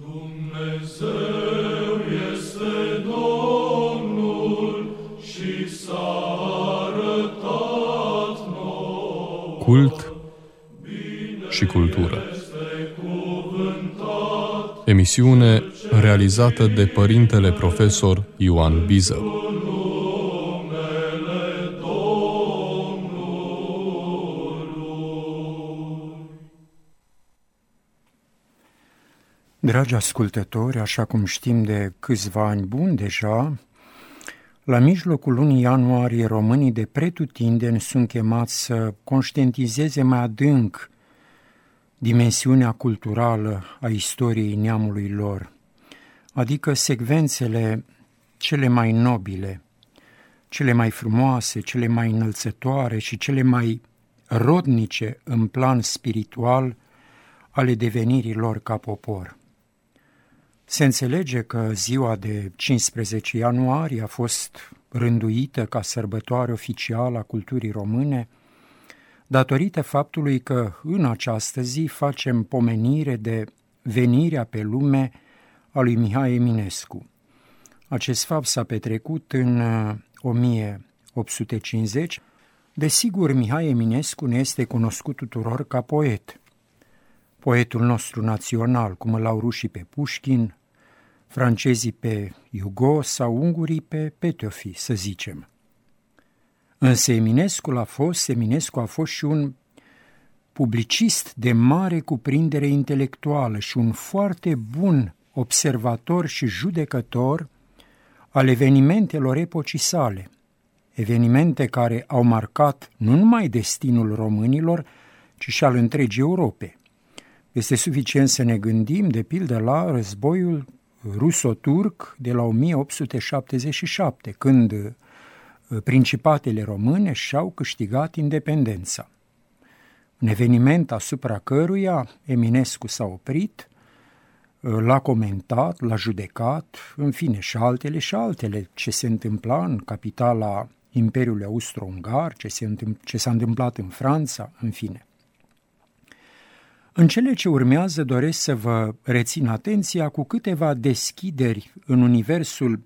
Dumnezeu este Domnul și s-a arătat nouă. Cult și cultură. Emisiune realizată de părintele profesor Ioan Biză. Dragi ascultători, așa cum știm de câțiva ani buni deja, la mijlocul lunii ianuarie românii de pretutindeni sunt chemați să conștientizeze mai adânc dimensiunea culturală a istoriei neamului lor, adică secvențele cele mai nobile, cele mai frumoase, cele mai înălțătoare și cele mai rodnice în plan spiritual ale devenirii lor ca popor. Se înțelege că ziua de 15 ianuarie a fost rânduită ca sărbătoare oficială a culturii române, datorită faptului că în această zi facem pomenire de venirea pe lume a lui Mihai Eminescu. Acest fapt s-a petrecut în 1850. Uh, Desigur, Mihai Eminescu ne este cunoscut tuturor ca poet. Poetul nostru național, cum îl au rușii pe Pușkin, francezii pe Hugo sau ungurii pe Petiofi, să zicem. Însă Eminescu a fost, Eminescu a fost și un publicist de mare cuprindere intelectuală și un foarte bun observator și judecător al evenimentelor epocii sale, evenimente care au marcat nu numai destinul românilor, ci și al întregii Europe. Este suficient să ne gândim, de pildă, la războiul ruso-turc de la 1877, când uh, principatele române și-au câștigat independența. Un eveniment asupra căruia Eminescu s-a oprit, uh, l-a comentat, l-a judecat, în fine, și altele și altele, ce se întâmpla în capitala Imperiului Austro-Ungar, ce, se ce s-a întâmplat în Franța, în fine. În cele ce urmează doresc să vă rețin atenția cu câteva deschideri în universul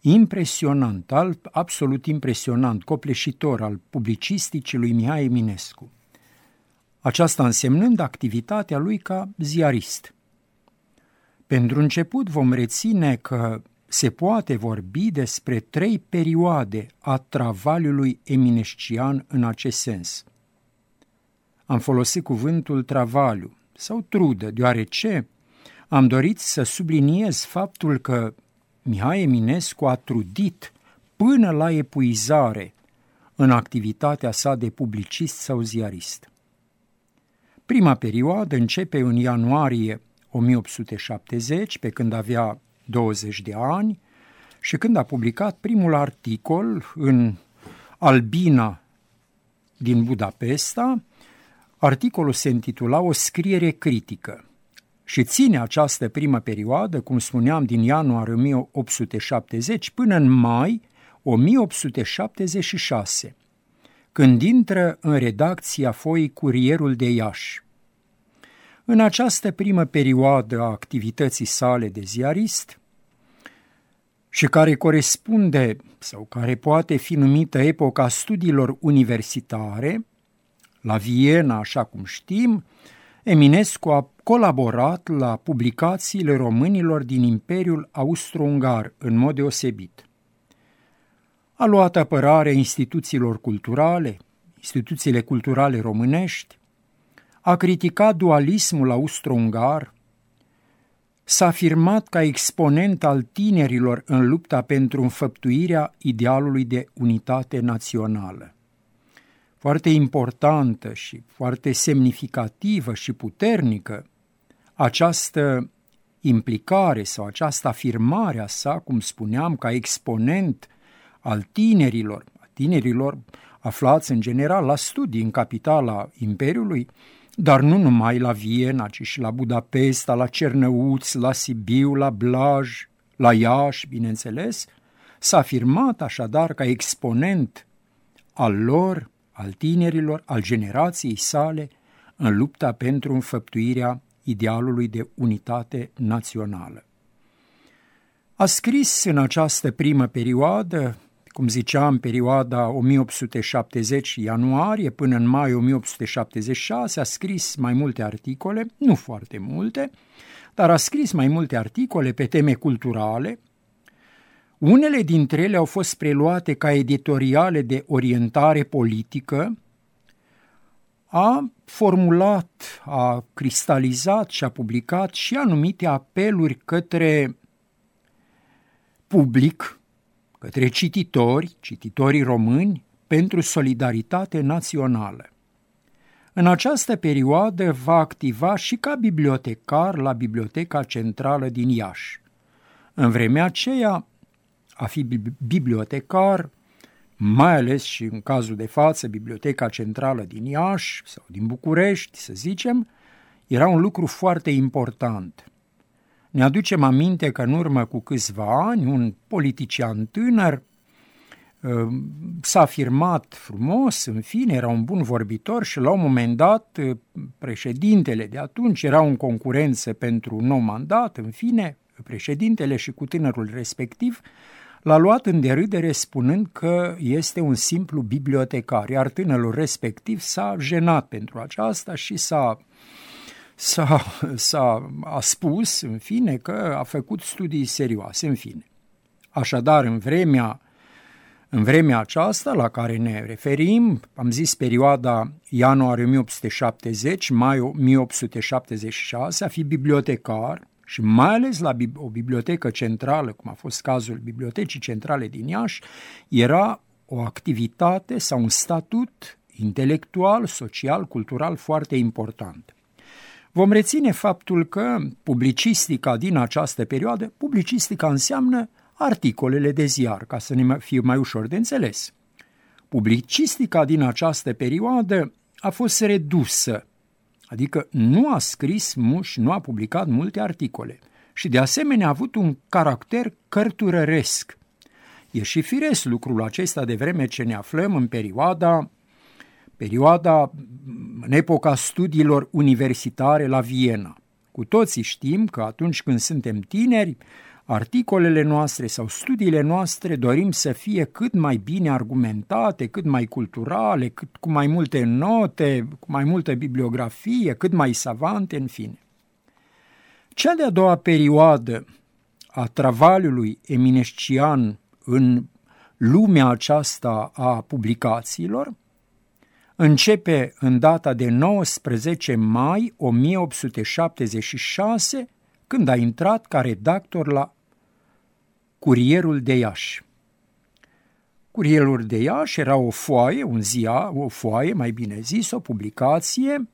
impresionant, al, absolut impresionant, copleșitor al publicisticii lui Mihai Eminescu. Aceasta însemnând activitatea lui ca ziarist. Pentru început vom reține că se poate vorbi despre trei perioade a travaliului eminescian în acest sens – am folosit cuvântul travaliu sau trudă, deoarece am dorit să subliniez faptul că Mihai Eminescu a trudit până la epuizare în activitatea sa de publicist sau ziarist. Prima perioadă începe în ianuarie 1870, pe când avea 20 de ani, și când a publicat primul articol în Albina din Budapesta, Articolul se intitula O scriere critică și ține această primă perioadă, cum spuneam, din ianuarie 1870 până în mai 1876, când intră în redacția foii Curierul de Iași. În această primă perioadă a activității sale de ziarist, și care corespunde sau care poate fi numită epoca studiilor universitare, la Viena, așa cum știm, Eminescu a colaborat la publicațiile românilor din Imperiul Austro-Ungar în mod deosebit. A luat apărare instituțiilor culturale, instituțiile culturale românești, a criticat dualismul austro-ungar, s-a afirmat ca exponent al tinerilor în lupta pentru înfăptuirea idealului de unitate națională foarte importantă și foarte semnificativă și puternică această implicare sau această afirmare a sa, cum spuneam, ca exponent al tinerilor, a tinerilor aflați în general la studii în capitala Imperiului, dar nu numai la Viena, ci și la Budapesta, la Cernăuț, la Sibiu, la Blaj, la Iași, bineînțeles, s-a afirmat așadar ca exponent al lor al tinerilor, al generației sale, în lupta pentru înfăptuirea idealului de unitate națională. A scris în această primă perioadă, cum ziceam, perioada 1870 ianuarie până în mai 1876, a scris mai multe articole, nu foarte multe, dar a scris mai multe articole pe teme culturale. Unele dintre ele au fost preluate ca editoriale de orientare politică, a formulat, a cristalizat și a publicat și anumite apeluri către public, către cititori, cititorii români, pentru solidaritate națională. În această perioadă va activa și ca bibliotecar la Biblioteca Centrală din Iași. În vremea aceea, a fi bibliotecar, mai ales și în cazul de față, Biblioteca Centrală din Iași sau din București, să zicem, era un lucru foarte important. Ne aducem aminte că în urmă cu câțiva ani, un politician tânăr uh, s-a afirmat frumos, în fine, era un bun vorbitor și la un moment dat uh, președintele de atunci era în concurență pentru un nou mandat, în fine, președintele și cu tânărul respectiv l-a luat în derâdere spunând că este un simplu bibliotecar, iar tânărul respectiv s-a jenat pentru aceasta și s-a s-a, s-a a spus, în fine, că a făcut studii serioase, în fine. Așadar, în vremea, în vremea aceasta la care ne referim, am zis perioada ianuarie 1870, mai 1876, a fi bibliotecar și mai ales la o bibliotecă centrală, cum a fost cazul Bibliotecii Centrale din Iași, era o activitate sau un statut intelectual, social, cultural foarte important. Vom reține faptul că publicistica din această perioadă, publicistica înseamnă articolele de ziar, ca să ne fie mai ușor de înțeles. Publicistica din această perioadă a fost redusă, adică nu a scris și nu a publicat multe articole și de asemenea a avut un caracter cărturăresc. E și firesc lucrul acesta de vreme ce ne aflăm în perioada perioada, în epoca studiilor universitare la Viena. Cu toții știm că atunci când suntem tineri, articolele noastre sau studiile noastre dorim să fie cât mai bine argumentate, cât mai culturale, cât cu mai multe note, cu mai multă bibliografie, cât mai savante, în fine. Cea de-a doua perioadă a travaliului eminescian în lumea aceasta a publicațiilor începe în data de 19 mai 1876, când a intrat ca redactor la Curierul de Iași. Curierul de Iași era o foaie, un zia, o foaie, mai bine zis, o publicație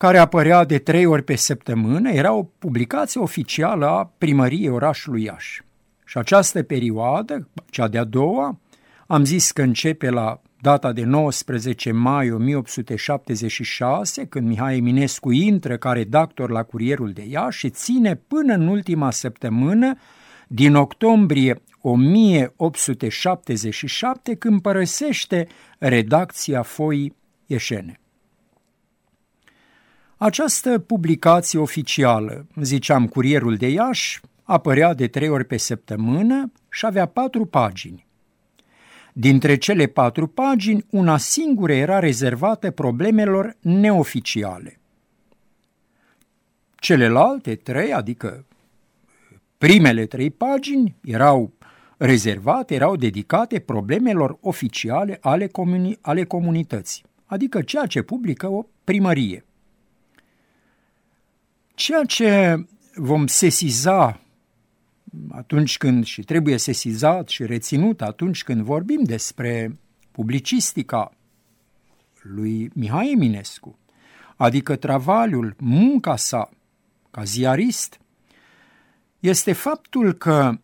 care apărea de trei ori pe săptămână, era o publicație oficială a primăriei orașului Iași. Și această perioadă, cea de-a doua, am zis că începe la data de 19 mai 1876, când Mihai Eminescu intră ca redactor la Curierul de Iași și ține până în ultima săptămână din octombrie 1877, când părăsește redacția foii Ieșene. Această publicație oficială, ziceam Curierul de Iași, apărea de trei ori pe săptămână și avea patru pagini. Dintre cele patru pagini, una singură era rezervată problemelor neoficiale. Celelalte trei, adică primele trei pagini, erau rezervate, erau dedicate problemelor oficiale ale, comuni- ale comunității, adică ceea ce publică o primărie. Ceea ce vom sesiza atunci când și trebuie sesizat și reținut atunci când vorbim despre publicistica lui Mihai Eminescu, adică travaliul, munca sa ca ziarist, este faptul că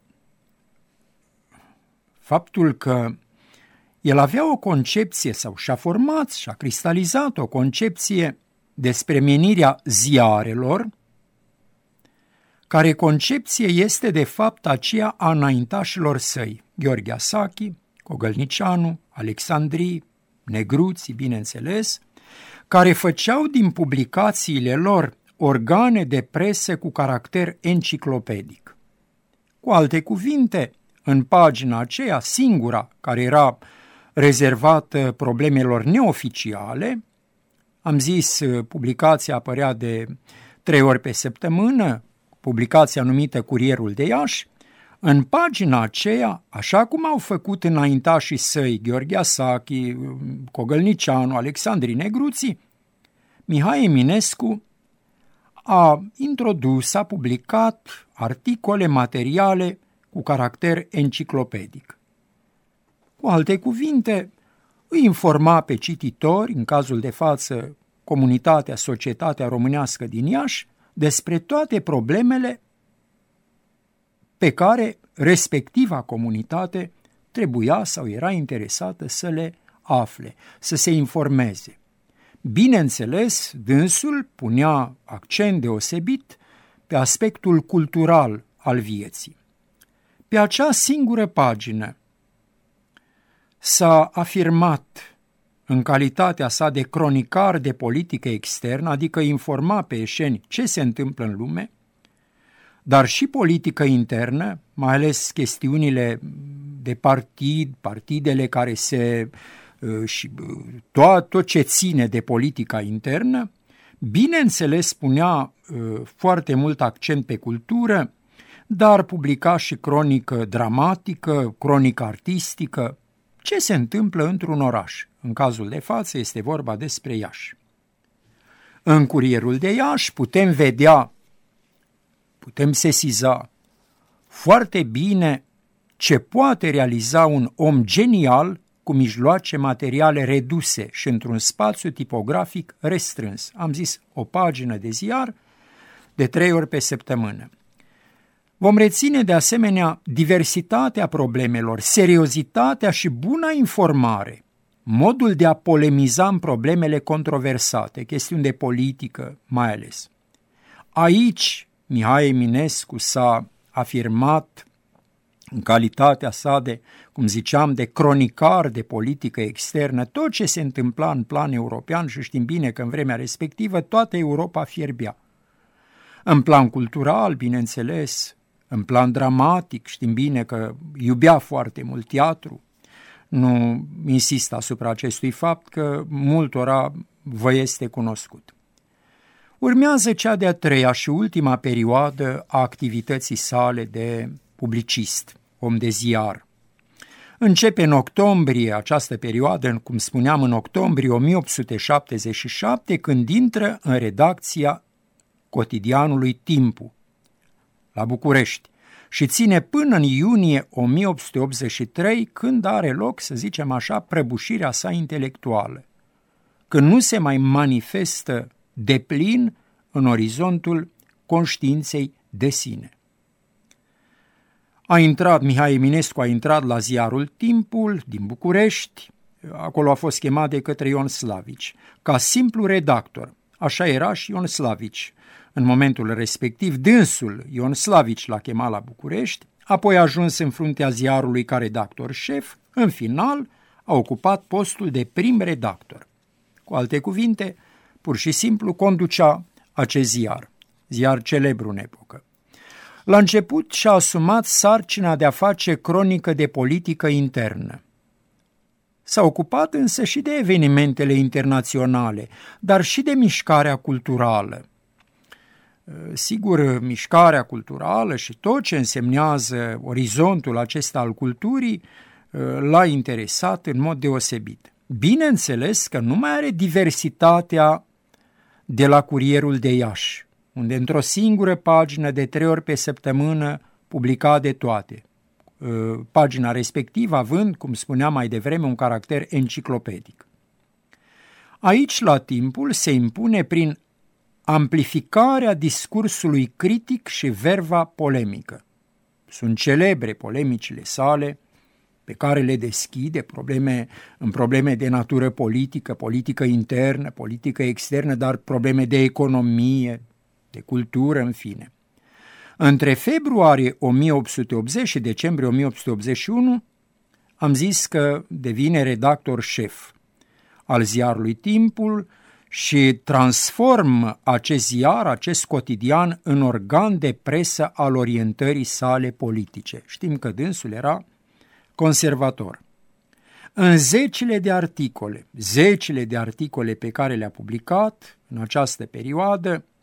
faptul că el avea o concepție sau și-a format și-a cristalizat o concepție despre menirea ziarelor care concepție este de fapt aceea a înaintașilor săi, Gheorghe Asachi, Cogălnicianu, Alexandrii, Negruții, bineînțeles, care făceau din publicațiile lor organe de presă cu caracter enciclopedic. Cu alte cuvinte, în pagina aceea, singura care era rezervată problemelor neoficiale, am zis, publicația apărea de trei ori pe săptămână, publicația numită Curierul de Iași, în pagina aceea, așa cum au făcut înaintașii săi Gheorghe Asachi, Cogălnicianu, Alexandri Negruții, Mihai Eminescu a introdus, a publicat articole, materiale cu caracter enciclopedic. Cu alte cuvinte, îi informa pe cititori, în cazul de față comunitatea, societatea românească din Iași, despre toate problemele pe care respectiva comunitate trebuia sau era interesată să le afle, să se informeze. Bineînțeles, dânsul punea accent deosebit pe aspectul cultural al vieții. Pe acea singură pagină s-a afirmat în calitatea sa de cronicar de politică externă, adică informa pe eșeni ce se întâmplă în lume, dar și politică internă, mai ales chestiunile de partid, partidele care se uh, și uh, tot, tot ce ține de politica internă, bineînțeles spunea uh, foarte mult accent pe cultură, dar publica și cronică dramatică, cronică artistică, ce se întâmplă într-un oraș. În cazul de față este vorba despre Iași. În curierul de Iași putem vedea putem sesiza foarte bine ce poate realiza un om genial cu mijloace materiale reduse și într-un spațiu tipografic restrâns. Am zis o pagină de ziar de trei ori pe săptămână. Vom reține de asemenea diversitatea problemelor, seriozitatea și buna informare, modul de a polemiza în problemele controversate, chestiuni de politică mai ales. Aici Mihai Eminescu s-a afirmat în calitatea sa de, cum ziceam, de cronicar de politică externă, tot ce se întâmpla în plan european și știm bine că în vremea respectivă toată Europa fierbea. În plan cultural, bineînțeles, în plan dramatic, știm bine că iubea foarte mult teatru, nu insist asupra acestui fapt că multora vă este cunoscut. Urmează cea de-a treia și ultima perioadă a activității sale de publicist, om de ziar. Începe în octombrie această perioadă, cum spuneam, în octombrie 1877, când intră în redacția cotidianului Timpu, la București, și ține până în iunie 1883, când are loc, să zicem așa, prăbușirea sa intelectuală, când nu se mai manifestă de plin în orizontul conștiinței de sine. A intrat, Mihai Eminescu a intrat la ziarul Timpul din București, acolo a fost chemat de către Ion Slavici, ca simplu redactor. Așa era și Ion Slavici. În momentul respectiv, dânsul Ion Slavici l-a chemat la București, apoi a ajuns în fruntea ziarului ca redactor șef, în final a ocupat postul de prim redactor. Cu alte cuvinte, pur și simplu conducea acest ziar, ziar celebru în epocă. La început și-a asumat sarcina de a face cronică de politică internă. S-a ocupat însă și de evenimentele internaționale, dar și de mișcarea culturală. Sigur, mișcarea culturală și tot ce însemnează orizontul acesta al culturii l-a interesat în mod deosebit. Bineînțeles că nu mai are diversitatea de la Curierul de Iași, unde într-o singură pagină de trei ori pe săptămână publica de toate. Ă, pagina respectivă având, cum spuneam mai devreme, un caracter enciclopedic. Aici, la timpul, se impune prin amplificarea discursului critic și verva polemică. Sunt celebre polemicile sale, pe care le deschide probleme, în probleme de natură politică, politică internă, politică externă, dar probleme de economie, de cultură, în fine. Între februarie 1880 și decembrie 1881 am zis că devine redactor șef al ziarului Timpul și transform acest ziar, acest cotidian, în organ de presă al orientării sale politice. Știm că dânsul era conservator. În zecile de articole, zecile de articole pe care le-a publicat în această perioadă, uh,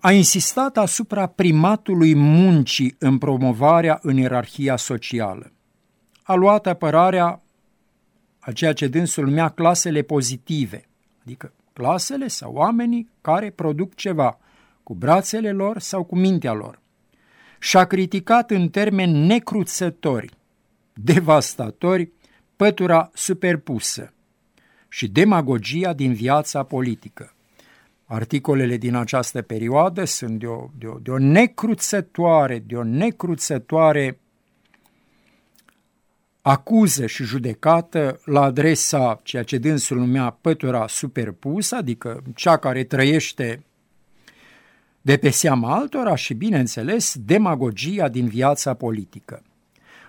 a insistat asupra primatului muncii în promovarea în ierarhia socială. A luat apărarea a ceea ce dânsul numea clasele pozitive, adică clasele sau oamenii care produc ceva cu brațele lor sau cu mintea lor. Și-a criticat în termeni necruțători, devastatori, pătura superpusă și demagogia din viața politică. Articolele din această perioadă sunt de o, de o, de o necruțătoare, de o necruțătoare acuză și judecată la adresa ceea ce dânsul numea pătura superpusă, adică cea care trăiește de pe seama altora și, bineînțeles, demagogia din viața politică.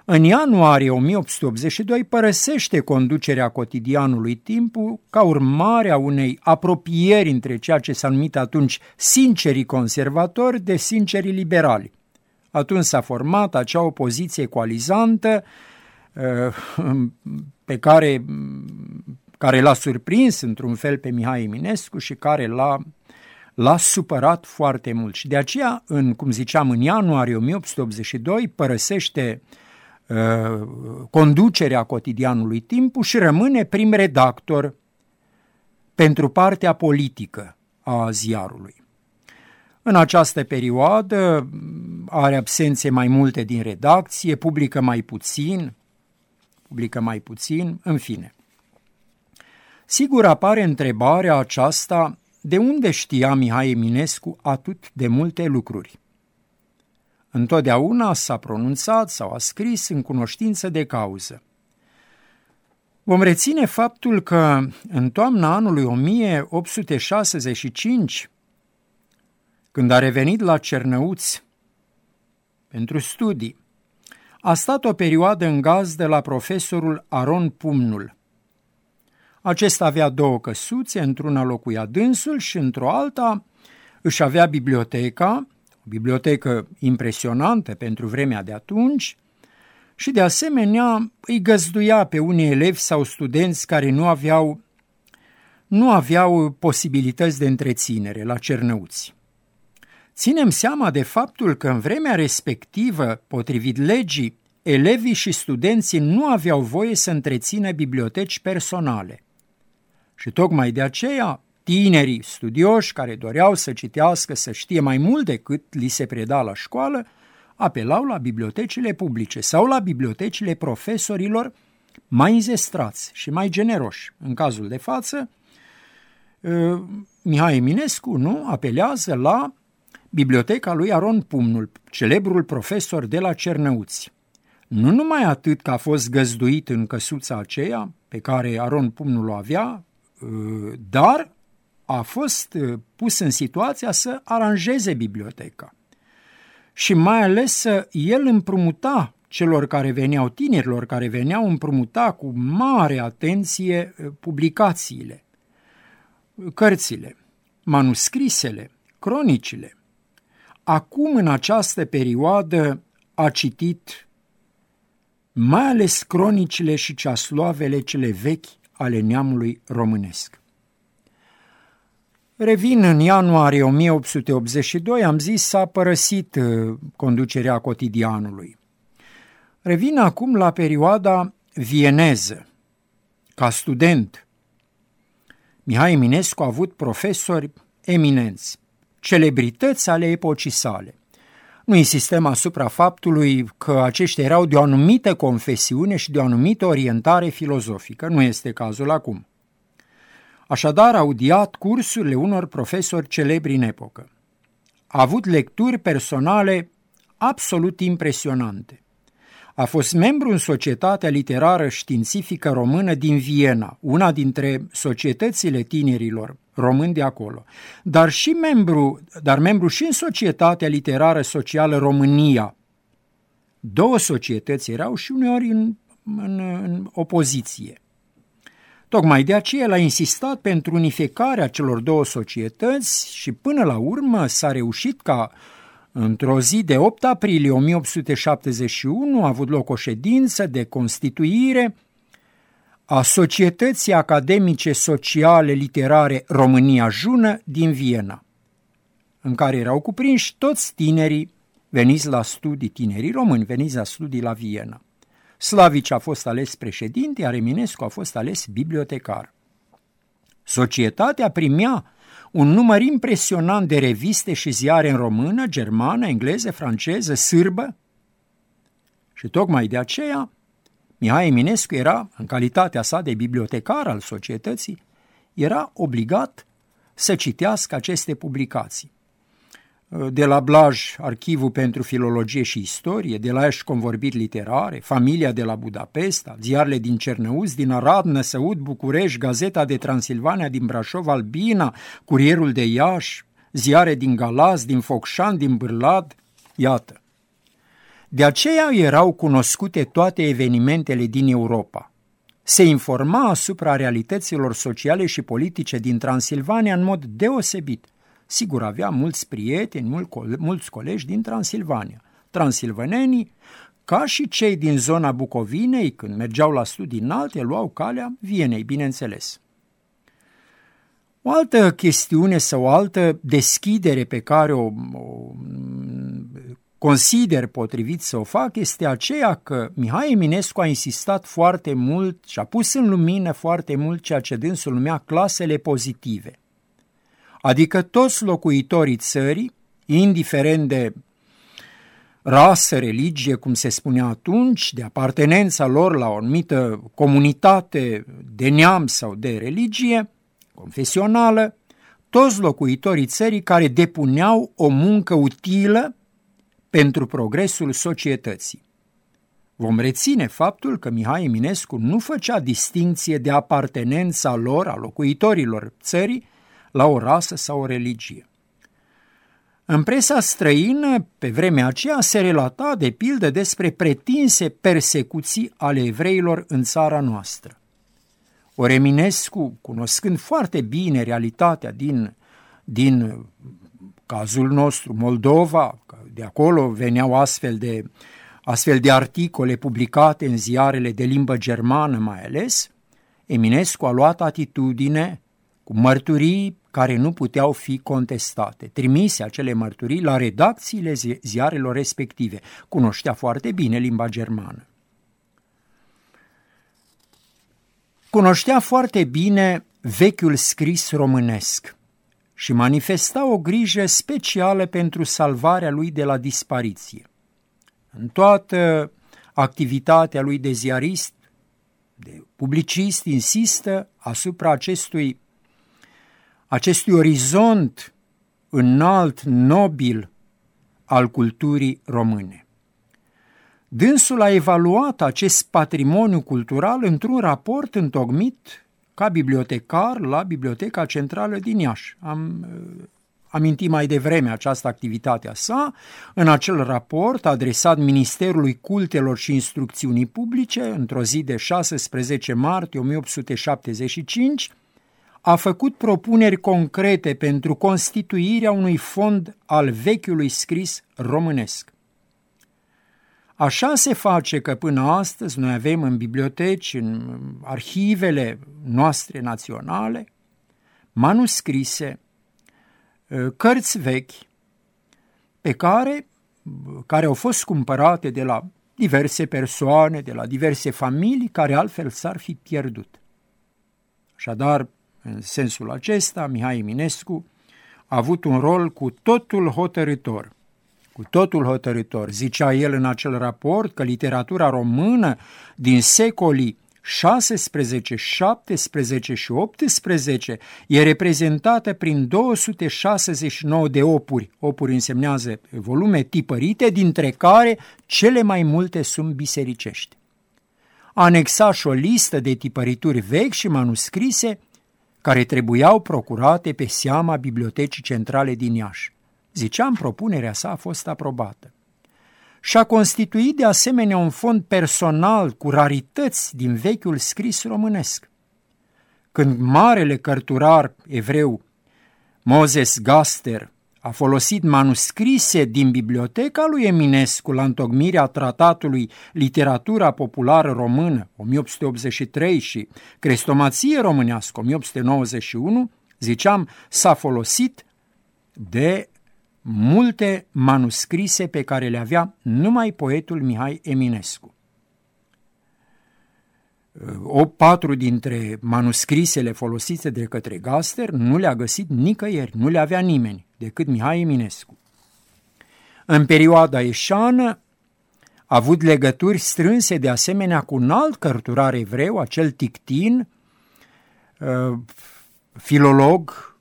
În ianuarie 1882 părăsește conducerea cotidianului Timpul ca urmare a unei apropieri între ceea ce s-a numit atunci sincerii conservatori de sincerii liberali. Atunci s-a format acea opoziție coalizantă uh, pe care, care l-a surprins într-un fel pe Mihai Eminescu și care l-a, l-a supărat foarte mult. Și de aceea, în, cum ziceam, în ianuarie 1882 părăsește uh, Uh, conducerea cotidianului Timpul și rămâne prim redactor pentru partea politică a ziarului. În această perioadă are absențe mai multe din redacție, publică mai puțin, publică mai puțin, în fine. Sigur apare întrebarea aceasta de unde știa Mihai Eminescu atât de multe lucruri. Întotdeauna s-a pronunțat sau a scris în cunoștință de cauză. Vom reține faptul că în toamna anului 1865, când a revenit la Cernăuți pentru studii, a stat o perioadă în gaz de la profesorul Aron Pumnul. Acesta avea două căsuțe, într-una locuia dânsul și într-o alta își avea biblioteca, o bibliotecă impresionantă pentru vremea de atunci și de asemenea îi găzduia pe unii elevi sau studenți care nu aveau, nu aveau posibilități de întreținere la Cernăuți. Ținem seama de faptul că în vremea respectivă, potrivit legii, elevii și studenții nu aveau voie să întrețină biblioteci personale. Și tocmai de aceea Tinerii studioși care doreau să citească, să știe mai mult decât li se preda la școală, apelau la bibliotecile publice sau la bibliotecile profesorilor mai înzestrați și mai generoși. În cazul de față, ă, Mihai Eminescu nu apelează la biblioteca lui Aron Pumnul, celebrul profesor de la Cernăuți. Nu numai atât că a fost găzduit în căsuța aceea pe care Aron Pumnul o avea, ă, dar a fost uh, pus în situația să aranjeze biblioteca. Și mai ales să el împrumuta celor care veneau, tinerilor care veneau, împrumuta cu mare atenție uh, publicațiile, cărțile, manuscrisele, cronicile. Acum, în această perioadă, a citit mai ales cronicile și ceasloavele cele vechi ale neamului românesc. Revin în ianuarie 1882, am zis, s-a părăsit uh, conducerea cotidianului. Revin acum la perioada vieneză. Ca student, Mihai Eminescu a avut profesori eminenți, celebrități ale epocii sale. Nu insistăm asupra faptului că aceștia erau de o anumită confesiune și de o anumită orientare filozofică. Nu este cazul acum. Așadar, a audiat cursurile unor profesori celebri în epocă. A avut lecturi personale absolut impresionante. A fost membru în Societatea Literară Științifică Română din Viena, una dintre societățile tinerilor români de acolo, dar și membru, dar membru și în Societatea Literară Socială România. Două societăți erau și uneori în, în, în opoziție. Tocmai de aceea el a insistat pentru unificarea celor două societăți și până la urmă s-a reușit ca într-o zi de 8 aprilie 1871 a avut loc o ședință de constituire a Societății Academice Sociale Literare România Jună din Viena, în care erau cuprinși toți tinerii veniți la studii, tinerii români veniți la studii la Viena. Slavici a fost ales președinte, iar Eminescu a fost ales bibliotecar. Societatea primea un număr impresionant de reviste și ziare în română, germană, engleză, franceză, sârbă și tocmai de aceea Mihai Eminescu era, în calitatea sa de bibliotecar al societății, era obligat să citească aceste publicații de la Blaj, Archivul pentru Filologie și Istorie, de la Ești Convorbiri Literare, Familia de la Budapesta, ziarele din Cernăuz, din Arad, Năsăud, București, Gazeta de Transilvania din Brașov, Albina, Curierul de Iași, ziare din Galaz, din Focșan, din Bârlad, iată. De aceea erau cunoscute toate evenimentele din Europa. Se informa asupra realităților sociale și politice din Transilvania în mod deosebit Sigur, avea mulți prieteni, mulți colegi din Transilvania. Transilvanenii, ca și cei din zona Bucovinei, când mergeau la studii înalte, luau calea Vienei, bineînțeles. O altă chestiune sau o altă deschidere pe care o, o consider potrivit să o fac este aceea că Mihai Eminescu a insistat foarte mult și a pus în lumină foarte mult ceea ce dânsul numea clasele pozitive adică toți locuitorii țării, indiferent de rasă, religie, cum se spunea atunci, de apartenența lor la o anumită comunitate de neam sau de religie confesională, toți locuitorii țării care depuneau o muncă utilă pentru progresul societății. Vom reține faptul că Mihai Eminescu nu făcea distinție de apartenența lor, a locuitorilor țării, la o rasă sau o religie. În presa străină, pe vremea aceea, se relata de pildă despre pretinse persecuții ale evreilor în țara noastră. Oreminescu, cunoscând foarte bine realitatea din, din cazul nostru, Moldova, de acolo veneau astfel de, astfel de articole publicate în ziarele de limbă germană mai ales, Eminescu a luat atitudine cu mărturii care nu puteau fi contestate. Trimise acele mărturii la redacțiile ziarelor respective. Cunoștea foarte bine limba germană. Cunoștea foarte bine vechiul scris românesc și manifesta o grijă specială pentru salvarea lui de la dispariție. În toată activitatea lui de ziarist, de publicist, insistă asupra acestui acestui orizont înalt, nobil al culturii române. Dânsul a evaluat acest patrimoniu cultural într-un raport întocmit ca bibliotecar la Biblioteca Centrală din Iași. Am uh, amintit mai devreme această activitate a sa, în acel raport adresat Ministerului Cultelor și Instrucțiunii Publice, într-o zi de 16 martie 1875, a făcut propuneri concrete pentru constituirea unui fond al vechiului scris românesc. Așa se face că până astăzi noi avem în biblioteci, în arhivele noastre naționale, manuscrise, ă, cărți vechi, pe care, care au fost cumpărate de la diverse persoane, de la diverse familii, care altfel s-ar fi pierdut. Așadar, în sensul acesta, Mihai Eminescu a avut un rol cu totul hotărător. Cu totul hotărător. Zicea el în acel raport că literatura română din secolii 16, 17 și 18 e reprezentată prin 269 de opuri, opuri însemnează volume tipărite, dintre care cele mai multe sunt bisericești. Anexa și o listă de tipărituri vechi și manuscrise care trebuiau procurate pe seama Bibliotecii Centrale din Iași. Ziceam, propunerea sa a fost aprobată. Și-a constituit de asemenea un fond personal cu rarități din vechiul scris românesc. când marele cărturar evreu Moses Gaster a folosit manuscrise din biblioteca lui Eminescu la întocmirea tratatului Literatura Populară Română 1883 și Crestomație Românească 1891, ziceam, s-a folosit de multe manuscrise pe care le avea numai poetul Mihai Eminescu. O patru dintre manuscrisele folosite de către Gaster nu le-a găsit nicăieri, nu le avea nimeni decât Mihai Eminescu. În perioada eșană a avut legături strânse de asemenea cu un alt cărturar evreu, acel Tictin, uh, filolog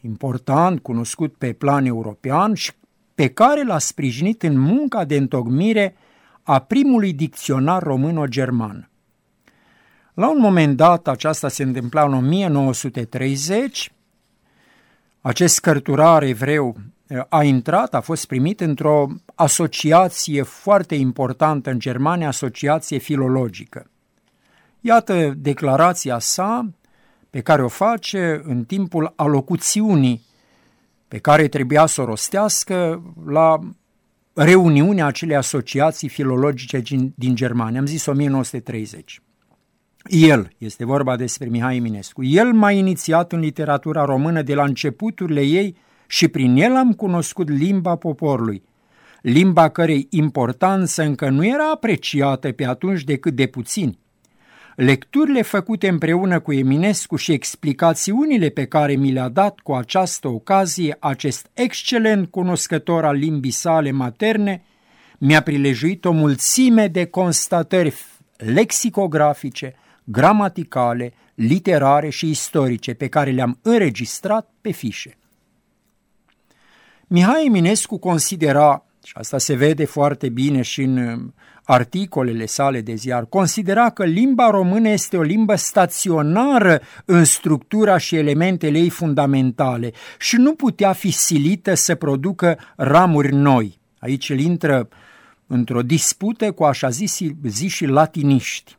important, cunoscut pe plan european și pe care l-a sprijinit în munca de întocmire a primului dicționar româno-german. La un moment dat, aceasta se întâmpla în 1930, acest cărturar evreu eh, a intrat, a fost primit într-o asociație foarte importantă în Germania, asociație filologică. Iată declarația sa pe care o face în timpul alocuțiunii pe care trebuia să o rostească la reuniunea acelei asociații filologice din Germania. Am zis 1930. El, este vorba despre Mihai Eminescu, el m-a inițiat în literatura română de la începuturile ei și prin el am cunoscut limba poporului, limba cărei importanță încă nu era apreciată pe atunci decât de puțini. Lecturile făcute împreună cu Eminescu și explicațiunile pe care mi le-a dat cu această ocazie acest excelent cunoscător al limbii sale materne mi-a prilejuit o mulțime de constatări lexicografice, gramaticale, literare și istorice pe care le-am înregistrat pe fișe. Mihai Eminescu considera, și asta se vede foarte bine și în um, articolele sale de ziar, considera că limba română este o limbă staționară în structura și elementele ei fundamentale și nu putea fi silită să producă ramuri noi. Aici el intră într-o dispută cu așa zis, ziși latiniști.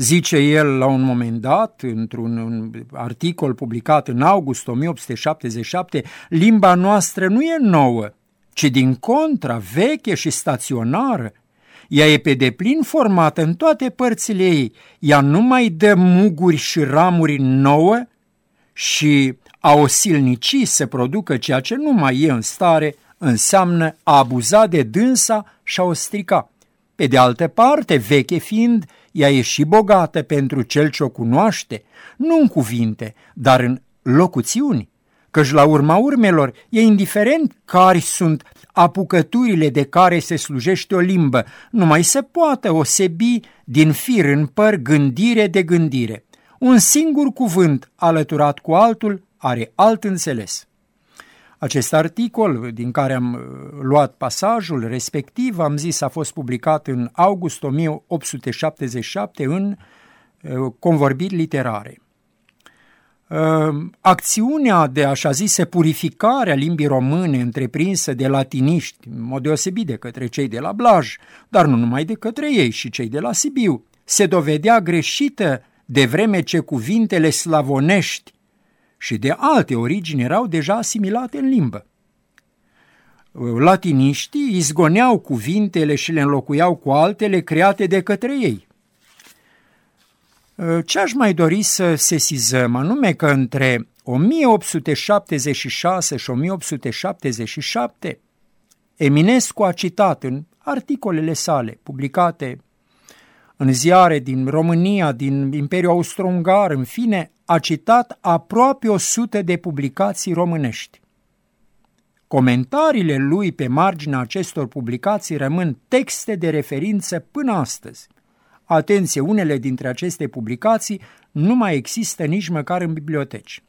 Zice el la un moment dat, într-un articol publicat în august 1877, limba noastră nu e nouă, ci din contra veche și staționară. Ea e pe deplin formată în toate părțile ei. Ea nu mai dă muguri și ramuri nouă și a o silnici să producă ceea ce nu mai e în stare înseamnă a abuza de dânsa și a o strica. Pe de altă parte, veche fiind, ea e și bogată pentru cel ce o cunoaște, nu în cuvinte, dar în locuțiuni, căci la urma urmelor e indiferent care sunt apucăturile de care se slujește o limbă, numai se poate osebi din fir în păr gândire de gândire. Un singur cuvânt alăturat cu altul are alt înțeles. Acest articol, din care am uh, luat pasajul respectiv, am zis, a fost publicat în august 1877 în uh, Convorbiri literare. Uh, acțiunea de așa zise purificare a limbii române întreprinsă de latiniști, în mod deosebit de către cei de la Blaj, dar nu numai de către ei și cei de la Sibiu, se dovedea greșită de vreme ce cuvintele slavonești și de alte origini erau deja asimilate în limbă. Latiniștii izgoneau cuvintele și le înlocuiau cu altele create de către ei. Ce aș mai dori să sesizăm, anume că între 1876 și 1877, Eminescu a citat în articolele sale publicate în ziare din România, din Imperiul Austro-Ungar, în fine, a citat aproape o sută de publicații românești. Comentariile lui pe marginea acestor publicații rămân texte de referință până astăzi. Atenție, unele dintre aceste publicații nu mai există nici măcar în biblioteci.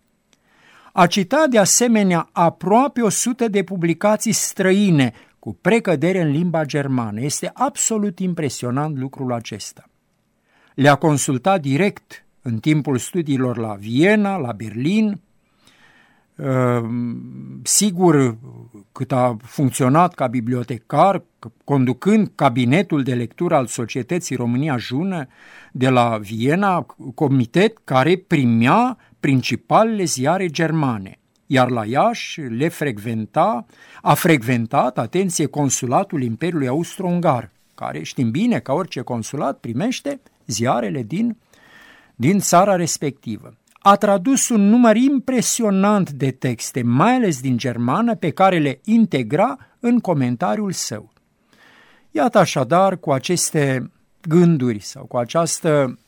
A citat de asemenea aproape o sută de publicații străine cu precădere în limba germană. Este absolut impresionant lucrul acesta. Le-a consultat direct în timpul studiilor la Viena, la Berlin. Ehm, sigur, cât a funcționat ca bibliotecar, conducând cabinetul de lectură al Societății România Jună de la Viena, comitet care primea principalele ziare germane iar la Iași le frecventa, a frecventat, atenție, consulatul Imperiului Austro-Ungar, care știm bine că orice consulat primește ziarele din, din țara respectivă. A tradus un număr impresionant de texte, mai ales din germană, pe care le integra în comentariul său. Iată așadar, cu aceste gânduri sau cu această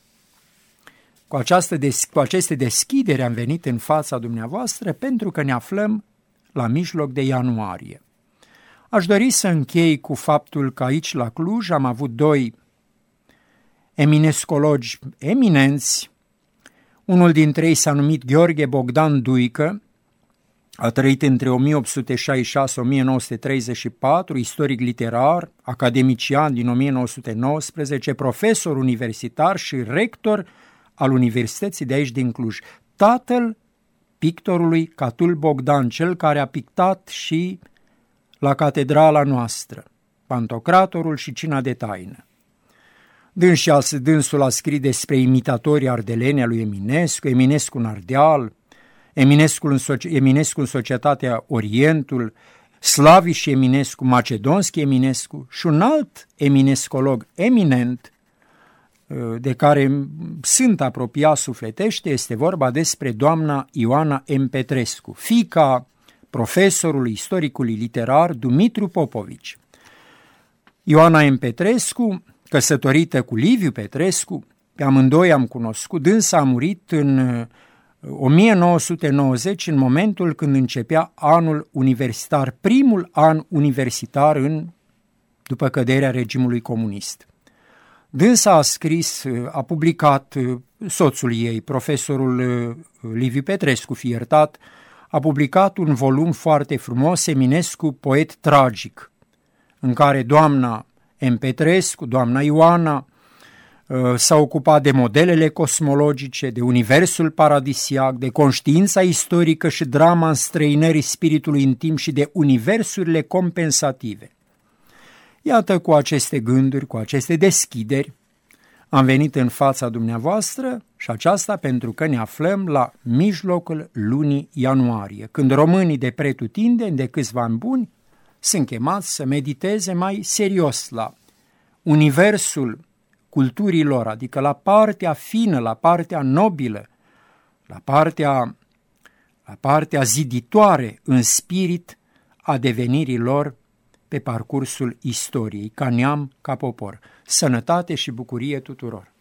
cu, această des, cu aceste deschidere am venit în fața dumneavoastră pentru că ne aflăm la mijloc de ianuarie. Aș dori să închei cu faptul că aici la Cluj am avut doi eminescologi eminenți. Unul dintre ei s-a numit Gheorghe Bogdan Duică, a trăit între 1866-1934, istoric literar, academician din 1919, profesor universitar și rector al Universității de aici din Cluj, tatăl pictorului Catul Bogdan, cel care a pictat și la catedrala noastră, Pantocratorul și Cina de Taină. Dânsul a scris despre imitatorii ardeleni a lui Eminescu, Eminescu în Ardeal, Eminescu în, Eminescu în Societatea Orientul, Slavi și Eminescu, Macedonski Eminescu și un alt eminescolog eminent, de care sunt apropiat sufletește, este vorba despre doamna Ioana M. Petrescu, fica profesorului istoricului literar Dumitru Popovici. Ioana M. Petrescu, căsătorită cu Liviu Petrescu, pe amândoi am cunoscut, dânsa a murit în 1990, în momentul când începea anul universitar, primul an universitar în, după căderea regimului comunist. Dânsa a scris, a publicat, soțul ei, profesorul uh, Liviu Petrescu, fi iertat, a publicat un volum foarte frumos, Eminescu, poet tragic, în care doamna M. Petrescu, doamna Ioana, uh, s-a ocupat de modelele cosmologice, de universul paradisiac, de conștiința istorică și drama înstrăinării spiritului intim și de universurile compensative. Iată cu aceste gânduri, cu aceste deschideri, am venit în fața dumneavoastră și aceasta pentru că ne aflăm la mijlocul lunii ianuarie, când românii de pretutindeni de câțiva ani buni sunt chemați să mediteze mai serios la universul culturilor, adică la partea fină, la partea nobilă, la partea, la partea ziditoare în spirit a devenirii lor pe parcursul istoriei, ca neam, ca popor. Sănătate și bucurie tuturor!